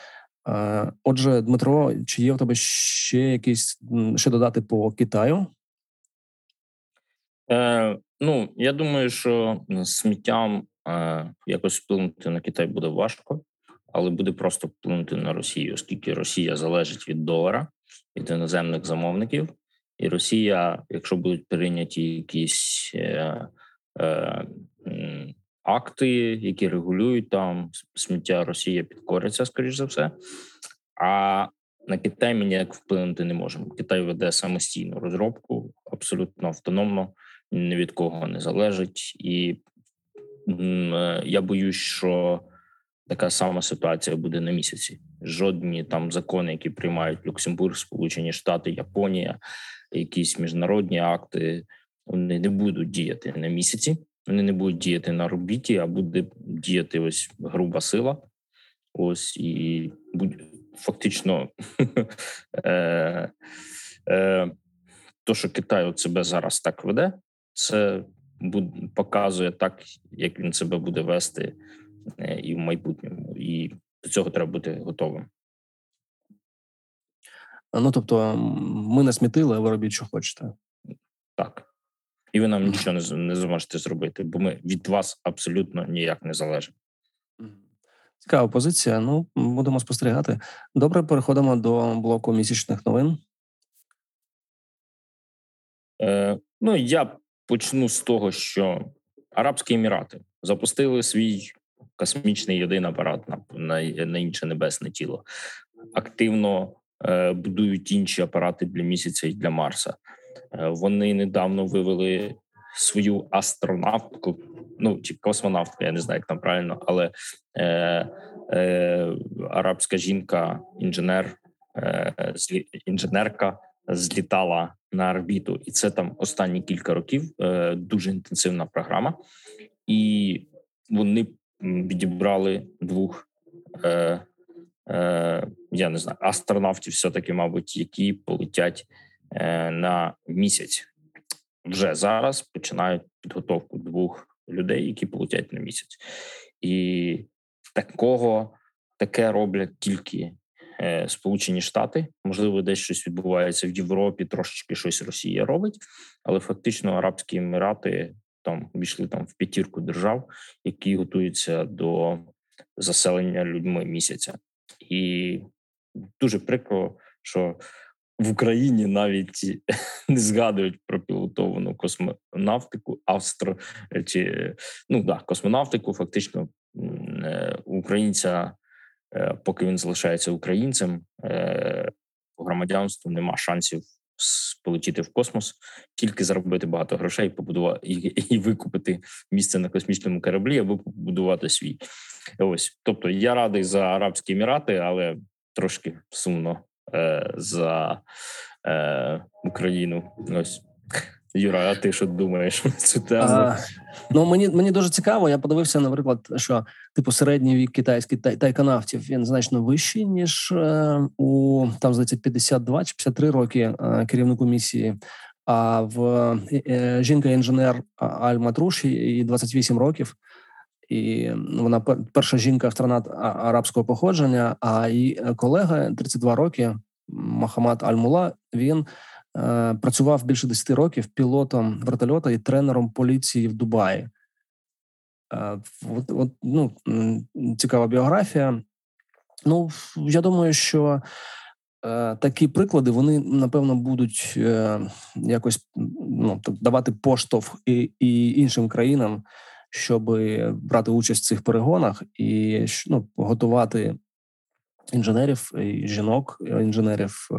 Отже, Дмитро, чи є в тебе ще якісь ще додати по Китаю? Е, Ну я думаю, що сміттям е, якось вплинути на Китай буде важко але буде просто вплинути на Росію, оскільки Росія залежить від долара від іноземних замовників, і Росія, якщо будуть прийняті якісь е, е, акти, які регулюють там сміття, Росія підкориться, скоріш за все. А на Китай ми ніяк вплинути не можемо. Китай веде самостійну розробку, абсолютно автономно, ні від кого не залежить, і е, я боюсь, що така сама ситуація буде на місяці. Жодні там закони, які приймають Люксембург, Сполучені Штати, Японія, якісь міжнародні акти, вони не будуть діяти на місяці. Вони не будуть діяти на орбіті, а буде діяти ось груба сила. Ось і будь фактично е, е, то, що Китай от себе зараз так веде, це показує так, як він себе буде вести і в майбутньому, і до цього треба бути готовим. Ну тобто, ми не смітили, а ви робіть, що хочете. Так. І ви нам нічого не, не зможете зробити, бо ми від вас абсолютно ніяк не залежимо. Цікава позиція. Ну, будемо спостерігати. Добре, переходимо до блоку місячних новин. Е, Ну, я почну з того, що Арабські Емірати запустили свій космічний єдиний апарат на на, на інше небесне тіло. Активно е, будують інші апарати для місяця і для Марса. Е, вони недавно вивели свою астронавтку, ну чи космонавтку, я не знаю, як там правильно, але е, е, арабська жінка, інженер, е, інженерка злітала на орбіту, і це там останні кілька років. Е, дуже інтенсивна програма, і вони відібрали двох е, е, я не знаю астронавтів, все таки, мабуть, які полетять е, на місяць. Вже зараз починають підготовку двох людей, які полетять на місяць, і такого таке роблять тільки е, Сполучені Штати. Можливо, десь щось відбувається в Європі. Трошечки щось Росія робить, але фактично Арабські Емірати там війшли там в п'ятірку держав, які готуються до заселення людьми місяця, і дуже прикро, що в Україні навіть не згадують про пілотовану космонавтику, австро чи ну да, космонавтику. Фактично е, українця, е, поки він залишається українцем, е, громадянству нема шансів полетіти в космос, тільки заробити багато грошей, побудувати і, і викупити місце на космічному кораблі, або побудувати свій. Ось, тобто, я радий за Арабські Емірати, але трошки сумно е, за е, Україну. Ось. Юра, а ти що думаєш цю тему? А, Ну мені мені дуже цікаво. Я подивився, наприклад, що типу середній вік китайських тай, тайконавтів він значно вищий ніж е, у там здається 52 чи 53 роки е, керівнику місії. А в е, е жінка-інженер Аль Матруші і 28 років. І вона перша жінка астронавт арабського походження. А її колега 32 роки Махамад Аль-Мула, Він Е, працював більше 10 років пілотом вертольота і тренером поліції в Дубаї. Е, от, от, ну, Цікава біографія. Ну, я думаю, що е, такі приклади вони напевно будуть е, якось ну, давати поштовх і, і іншим країнам, щоб брати участь в цих перегонах і ну, готувати інженерів і жінок, інженерів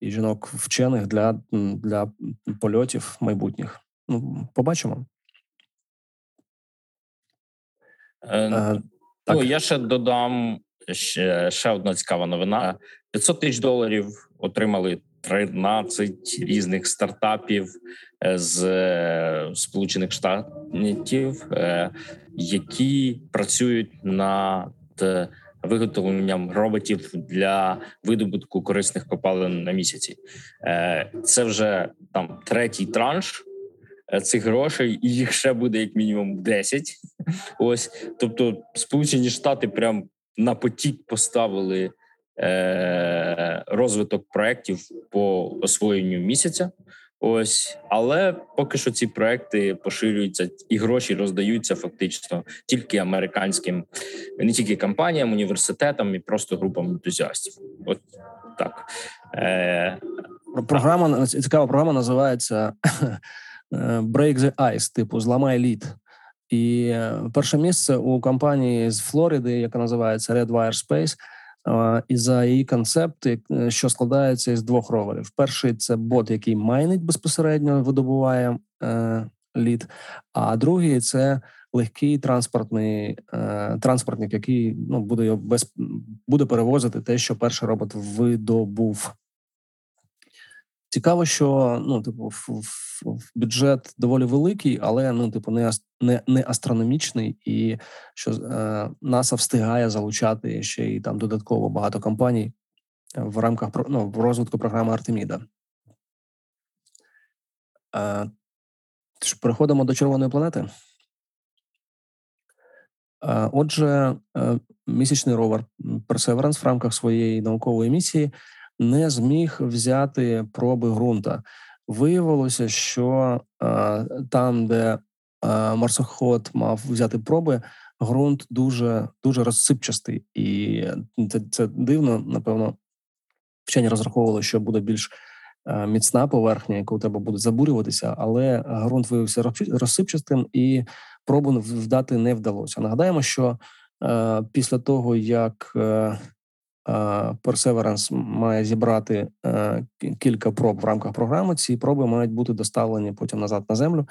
і жінок вчених для для польотів майбутніх. Ну, побачимо. Е, е, ну, я ще додам ще, ще одна цікава новина: 500 тисяч доларів отримали 13 різних стартапів е, з е, Сполучених Штатів, які працюють над виготовленням роботів для видобутку корисних копалин на місяці. Це вже там третій транш. Цих грошей, і їх ще буде як мінімум 10. Ось, тобто, Сполучені Штати прям на потік поставили е, розвиток проєктів по освоєнню місяця. Ось, але поки що ці проекти поширюються і гроші роздаються фактично тільки американським, не тільки компаніям, університетам і просто групам ентузіастів. От так. Е, Програма цікава програма називається е, Break the Ice, типу зламай лід. І е, перше місце у компанії з Флориди, яка називається Redwire Space, і за її концепт, е, що складається із двох роверів. Перший це бот, який майнить безпосередньо видобуває е, лід, а другий це легкий транспортний е, транспортник, який ну буде його без буде перевозити те, що перший робот видобув. Цікаво, що ну, типу, бюджет доволі великий, але ну, типу, не не, не астрономічний, і що е, НАСА встигає залучати ще й там додатково багато компаній в рамках ну, в розвитку програми Артеміда. Е, переходимо до червоної планети. Е, отже, е, місячний ровер Perseverance в рамках своєї наукової місії не зміг взяти проби ґрунта. Виявилося, що е, там, де е, марсоход мав взяти проби, ґрунт дуже дуже розсипчастий, і це це дивно. Напевно, вчені розраховували, що буде більш е, міцна поверхня, яку треба буде забурюватися, але ґрунт виявився розсипчастим і пробу вдати не вдалося. Нагадаємо, що е, після того як Perseverance має зібрати е, кілька проб в рамках програми. Ці проби мають бути доставлені потім назад на землю.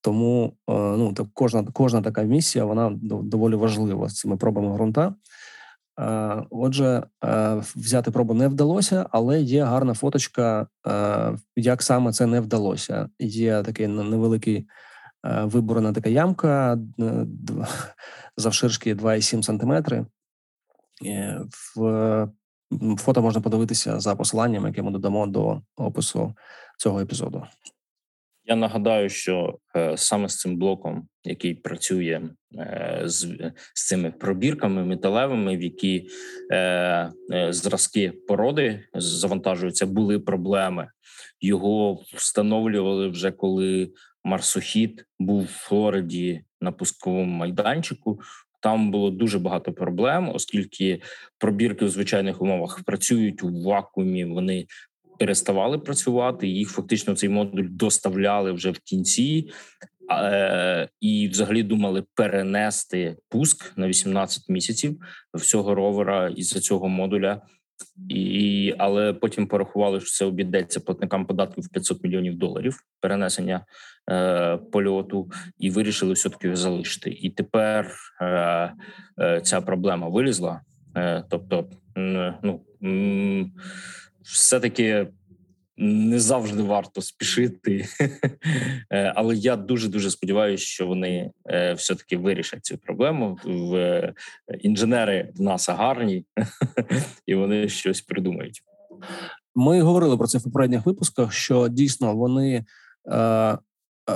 Тому е, ну так кожна кожна така місія вона доволі важлива з цими пробами ґрунта. Е, отже, взяти пробу не вдалося, але є гарна фоточка, як саме це не вдалося. Є такий невеликий виборена така ямка завширшки 2,7 сантиметри. Е, в фото можна подивитися за посиланням, яке ми додамо до опису цього епізоду. Я нагадаю, що е, саме з цим блоком, який працює е, з з цими пробірками металевими, в які е, е, зразки породи завантажуються, були проблеми. Його встановлювали вже коли марсохід був в Флориді на пусковому майданчику. Там було дуже багато проблем, оскільки пробірки у звичайних умовах працюють у вакуумі. Вони переставали працювати. Їх фактично цей модуль доставляли вже в кінці, е, і взагалі думали перенести пуск на 18 місяців всього ровера із цього модуля. І але потім порахували, що це обійдеться платникам податків 500 мільйонів доларів перенесення е, польоту, і вирішили все таки залишити. І тепер е, е, ця проблема вилізла. Е, тобто, ну все таки не завжди варто спішити, е, але я дуже дуже сподіваюся, що вони е, все таки вирішать цю проблему. В е, інженери в НАСА гарні, і вони щось придумають. Ми говорили про це в попередніх випусках. Що дійсно вони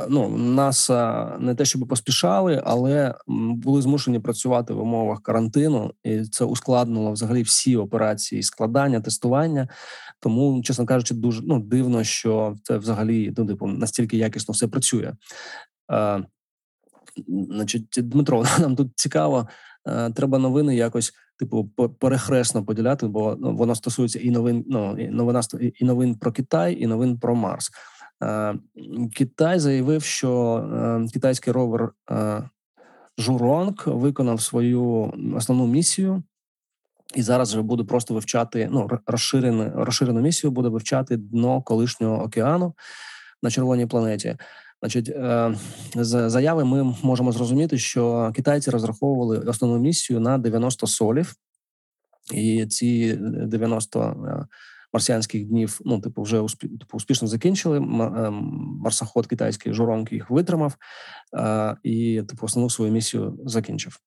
ну НАСА не те, щоб поспішали, але були змушені працювати в умовах карантину, і це ускладнило взагалі всі операції складання, тестування. Тому, чесно кажучи, дуже ну дивно, що це взагалі ну, типу, настільки якісно все працює. Е, Значить, Дмитро, нам тут цікаво. Е, треба новини якось типу перехресно поділяти, бо ну, воно стосується і новин. Ну і новина і новин про Китай, і новин про Марс. Е, Китай заявив, що е, китайський ровер Журонг виконав свою основну місію і зараз вже буде просто вивчати ну, розширену, розширену місію, буде вивчати дно колишнього океану на червоній планеті. Значить, е, з заяви ми можемо зрозуміти, що китайці розраховували основну місію на 90 солів, і ці 90 е, марсіанських днів, ну типу, вже типу, успішно закінчили. Е, марсоход китайський журонки їх витримав і типу основну свою місію закінчив.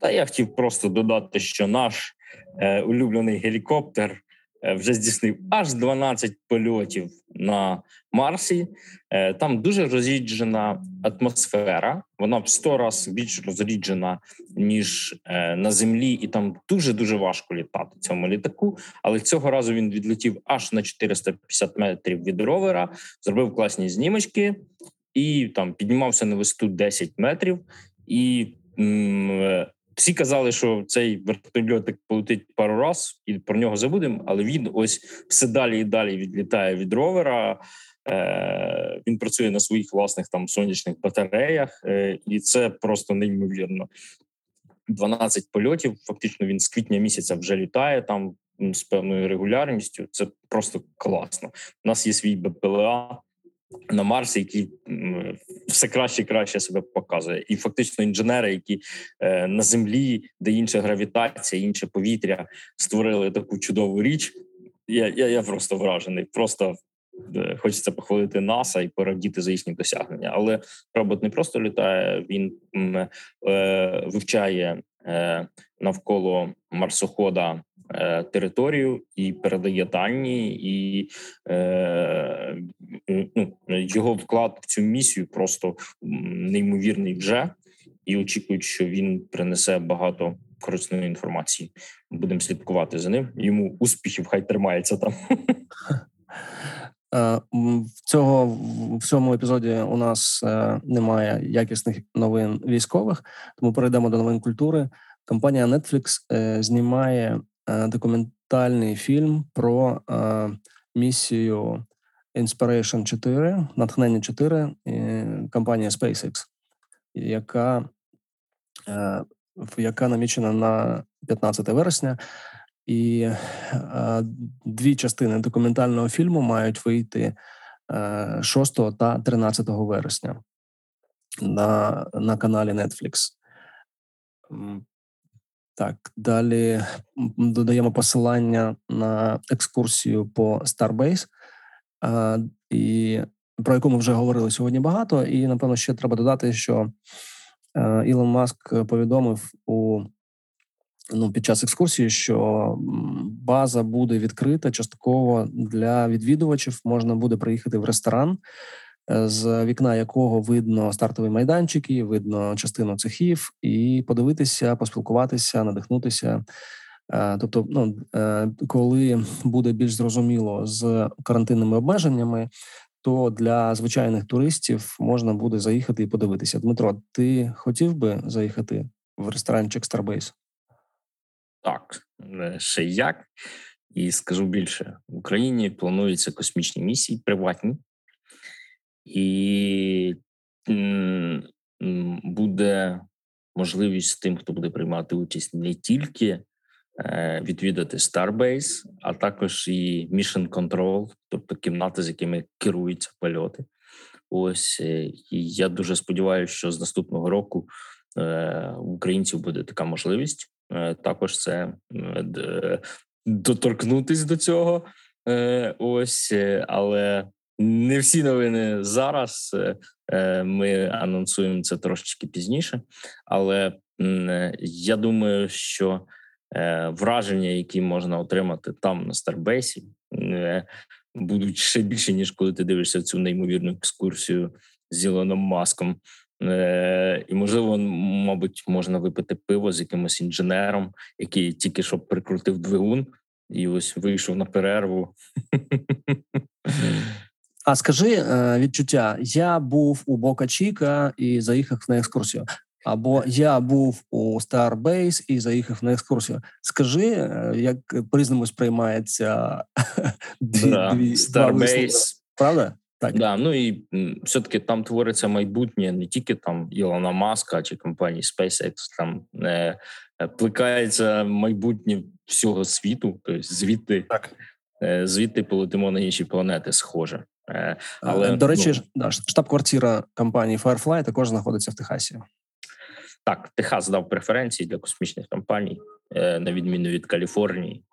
Та я хотів просто додати, що наш е, улюблений гелікоптер е, вже здійснив аж 12 польотів на Марсі. Е, там дуже розріджена атмосфера. Вона в 100 разів більш розріджена ніж е, на землі, і там дуже дуже важко літати цьому літаку. Але цього разу він відлетів аж на 450 метрів від ровера, зробив класні знімочки і там піднімався на висоту 10 метрів і. М- всі казали, що цей вертольотик полетить пару раз і про нього забудемо. Але він ось все далі і далі відлітає від ровера. Е, Він працює на своїх власних там сонячних батареях, е, і це просто неймовірно. 12 польотів. Фактично, він з квітня місяця вже літає там з певною регулярністю. Це просто класно. У нас є свій БПЛА на Марсі, який все краще і краще себе показує, і фактично інженери, які е, на землі, де інша гравітація, інше повітря створили таку чудову річ. Я я, я просто вражений. Просто е, хочеться похвалити НАСА і порадіти за їхні досягнення. Але робот не просто літає, він е, вивчає е, навколо марсохода Е, територію і передає дані, і е, ну, його вклад в цю місію просто неймовірний вже і очікують, що він принесе багато корисної інформації. Будемо слідкувати за ним. Йому успіхів, хай тримається там. Е, в цього в цьому епізоді у нас немає якісних новин військових, тому перейдемо до новин культури. Компанія Netflix знімає Е, документальний фільм про е, місію Inspiration 4, натхнення 4 компанія SpaceX, яка яка намічена на 15 вересня, і дві частини документального фільму мають вийти 6 та 13 вересня на, на каналі Netflix. Так, далі додаємо посилання на екскурсію по Starbase, і про яку ми вже говорили сьогодні багато. І напевно ще треба додати, що Ілон Маск повідомив у ну під час екскурсії, що база буде відкрита частково для відвідувачів. Можна буде приїхати в ресторан з вікна якого видно стартові майданчики, видно частину цехів, і подивитися, поспілкуватися, надихнутися. Е, тобто, ну е, коли буде більш зрозуміло з карантинними обмеженнями, то для звичайних туристів можна буде заїхати і подивитися. Дмитро, ти хотів би заїхати в ресторанчик Starbase? Так, ще як. І скажу більше в Україні плануються космічні місії приватні, і буде можливість тим, хто буде приймати участь не тільки е, відвідати Starbase, а також і Mission Control, тобто кімнати, з якими керуються польоти. Ось е, і я дуже сподіваюся, що з наступного року е, у українців буде така можливість. Також це доторкнутись до цього. Ось, але не всі новини зараз. Е, е, ми анонсуємо це трошечки пізніше, але я думаю, що е, враження, які можна отримати там на Старбейсі, будуть ще більше ніж коли ти дивишся цю неймовірну екскурсію з Ілоном Маском. І можливо, мабуть, можна випити пиво з якимось інженером, який тільки що прикрутив двигун, і ось вийшов на перерву. А скажи е, відчуття: я був у Бока Чіка і заїхав на екскурсію. Або я був у Starbase і заїхав на екскурсію. Скажи, е, як по різному сприймається дві, да. дві Starbase. Правда? Так. Да, ну і все-таки там твориться майбутнє не тільки там Ілона Маска чи компанії SpaceX, там е, плекається майбутнє всього світу, тобто звідти так. Е, звідти полетимо на інші планети, схоже. Е, але до речі, ну, да, штаб-квартира компанії Firefly також знаходиться в Техасі. Так, Техас дав преференції для космічних компаній, е, на відміну від Каліфорнії.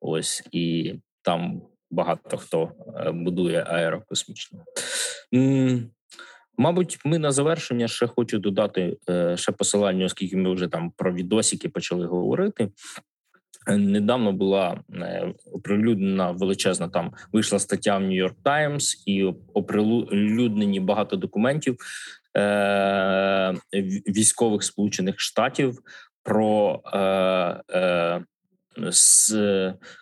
Ось і там багато хто будує аерокосмічно. Мабуть, ми на завершення ще хочу додати ще посилання, оскільки ми вже там про відосики почали говорити. Недавно була е, оприлюднена величезна там вийшла стаття в Нью-Йорк Таймс і оприлюднені багато документів е, військових Сполучених Штатів про е, е, з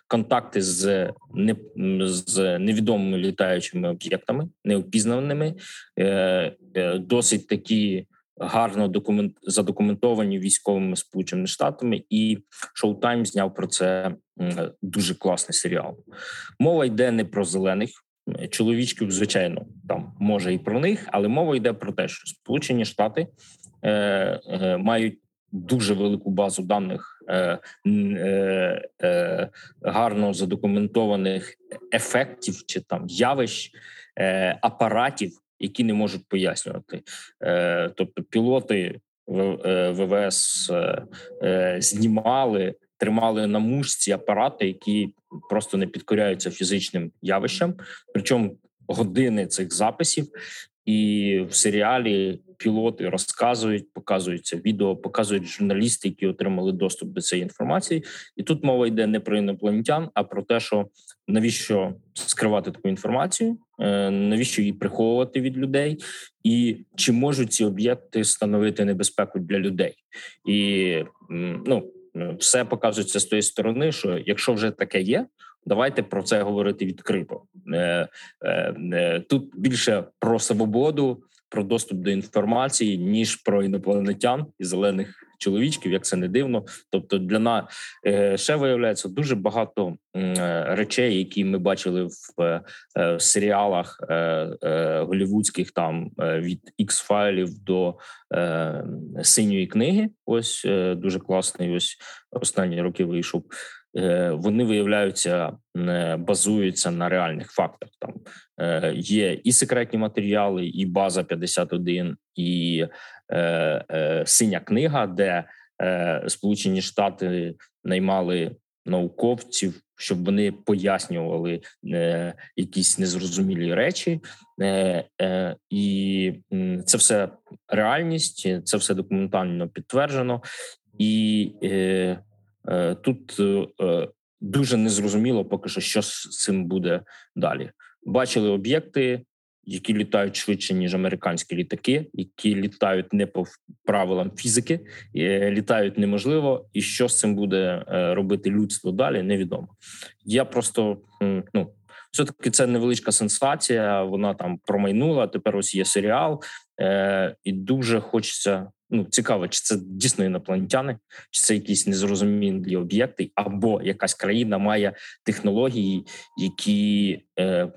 контакти з не з невідомими літаючими об'єктами, неопізнаними, е, е, досить такі гарно документ задокументовані військовими сполученими штатами, і Showtime зняв про це дуже класний серіал. Мова йде не про зелених чоловічків, звичайно, там може і про них, але мова йде про те, що Сполучені Штати е, е, мають. Дуже велику базу даних е, е, е, гарно задокументованих ефектів чи там явищ е, апаратів, які не можуть пояснювати. Е, тобто, пілоти ВВС е, е, знімали, тримали на мушці апарати, які просто не підкоряються фізичним явищам. Причому години цих записів, і в серіалі пілоти розказують, показуються відео, показують журналісти, які отримали доступ до цієї інформації. І тут мова йде не про інопланетян, а про те, що навіщо скривати таку інформацію, е, навіщо її приховувати від людей, і чи можуть ці об'єкти становити небезпеку для людей, і ну все показується з тої сторони, що якщо вже таке є. Давайте про це говорити відкрито. Е, е, тут більше про свободу, про доступ до інформації, ніж про інопланетян і зелених чоловічків, як це не дивно. Тобто, для нас е, ще виявляється дуже багато е, речей, які ми бачили в е, серіалах голівудських там від x файлів до синьої книги. Ось дуже класний. Ось останні роки вийшов. Вони виявляються, базуються на реальних фактах. Там є і секретні матеріали, і база 51, і Е, е, синя книга, де е, Сполучені Штати наймали науковців, щоб вони пояснювали якісь незрозумілі речі, і це все реальність, це все документально підтверджено, і тут дуже незрозуміло, поки що що з цим буде далі. Бачили об'єкти які літають швидше ніж американські літаки, які літають не по правилам фізики, е, літають неможливо, і що з цим буде е, робити людство далі, невідомо. Я просто ну. Все таки це невеличка сенсація. Вона там промайнула. Тепер ось є серіал, е, і дуже хочеться. Ну цікаво, чи це дійсно інопланетяни, чи це якісь незрозумілі об'єкти, або якась країна має технології, які е,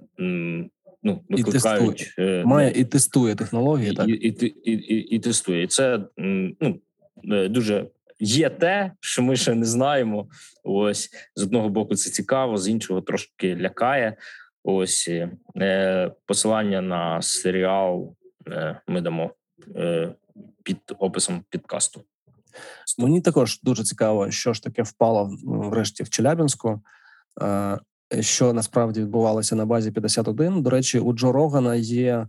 ну викликають і. Е, має і тестує технології, і, так і, і, і, і тестує. І Це ну е, дуже є те, що ми ще не знаємо. Ось з одного боку, це цікаво, з іншого трошки лякає. Ось е, посилання на серіал е, ми дамо е, під описом підкасту. Мені також дуже цікаво, що ж таке впало врешті в Челябінську. Е, що насправді відбувалося на базі 51. До речі, у Джо Рогана є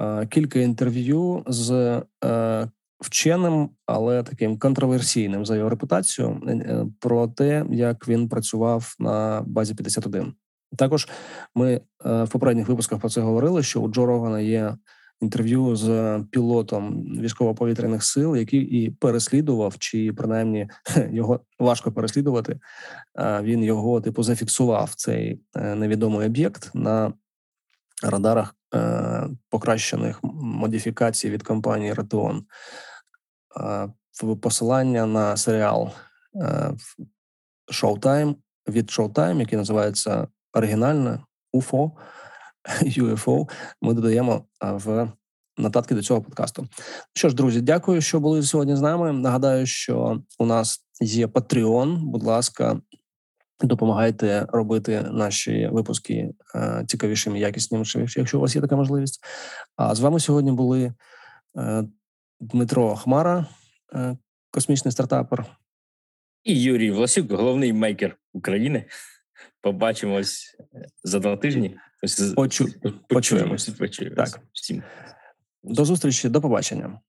е, кілька інтерв'ю з е, вченим, але таким контроверсійним за його репутацію про те, як він працював на базі 51. Також ми в попередніх випусках про це говорили. Що у Джо Рогана є інтерв'ю з пілотом військово-повітряних сил, який і переслідував, чи принаймні його важко переслідувати. Він його типу зафіксував цей е, невідомий об'єкт на радарах е, покращених модифікацій від компанії Ратеон. Посилання на серіал е, Showtime від Showtime, який називається оригінальне УФО. UFO ми додаємо в нотатки до цього подкасту. Що ж, друзі, дякую, що були сьогодні з нами. Нагадаю, що у нас є Patreon. Будь ласка, допомагайте робити наші випуски цікавішими, якіснішими, якщо у вас є така можливість. А з вами сьогодні були е, Дмитро Хмара, е, космічний стартапер. І Юрій Власюк, головний мейкер України. Побачимось за два тижні. Почу... Почуємось. Почуємось. Так. Всім. До зустрічі, до побачення.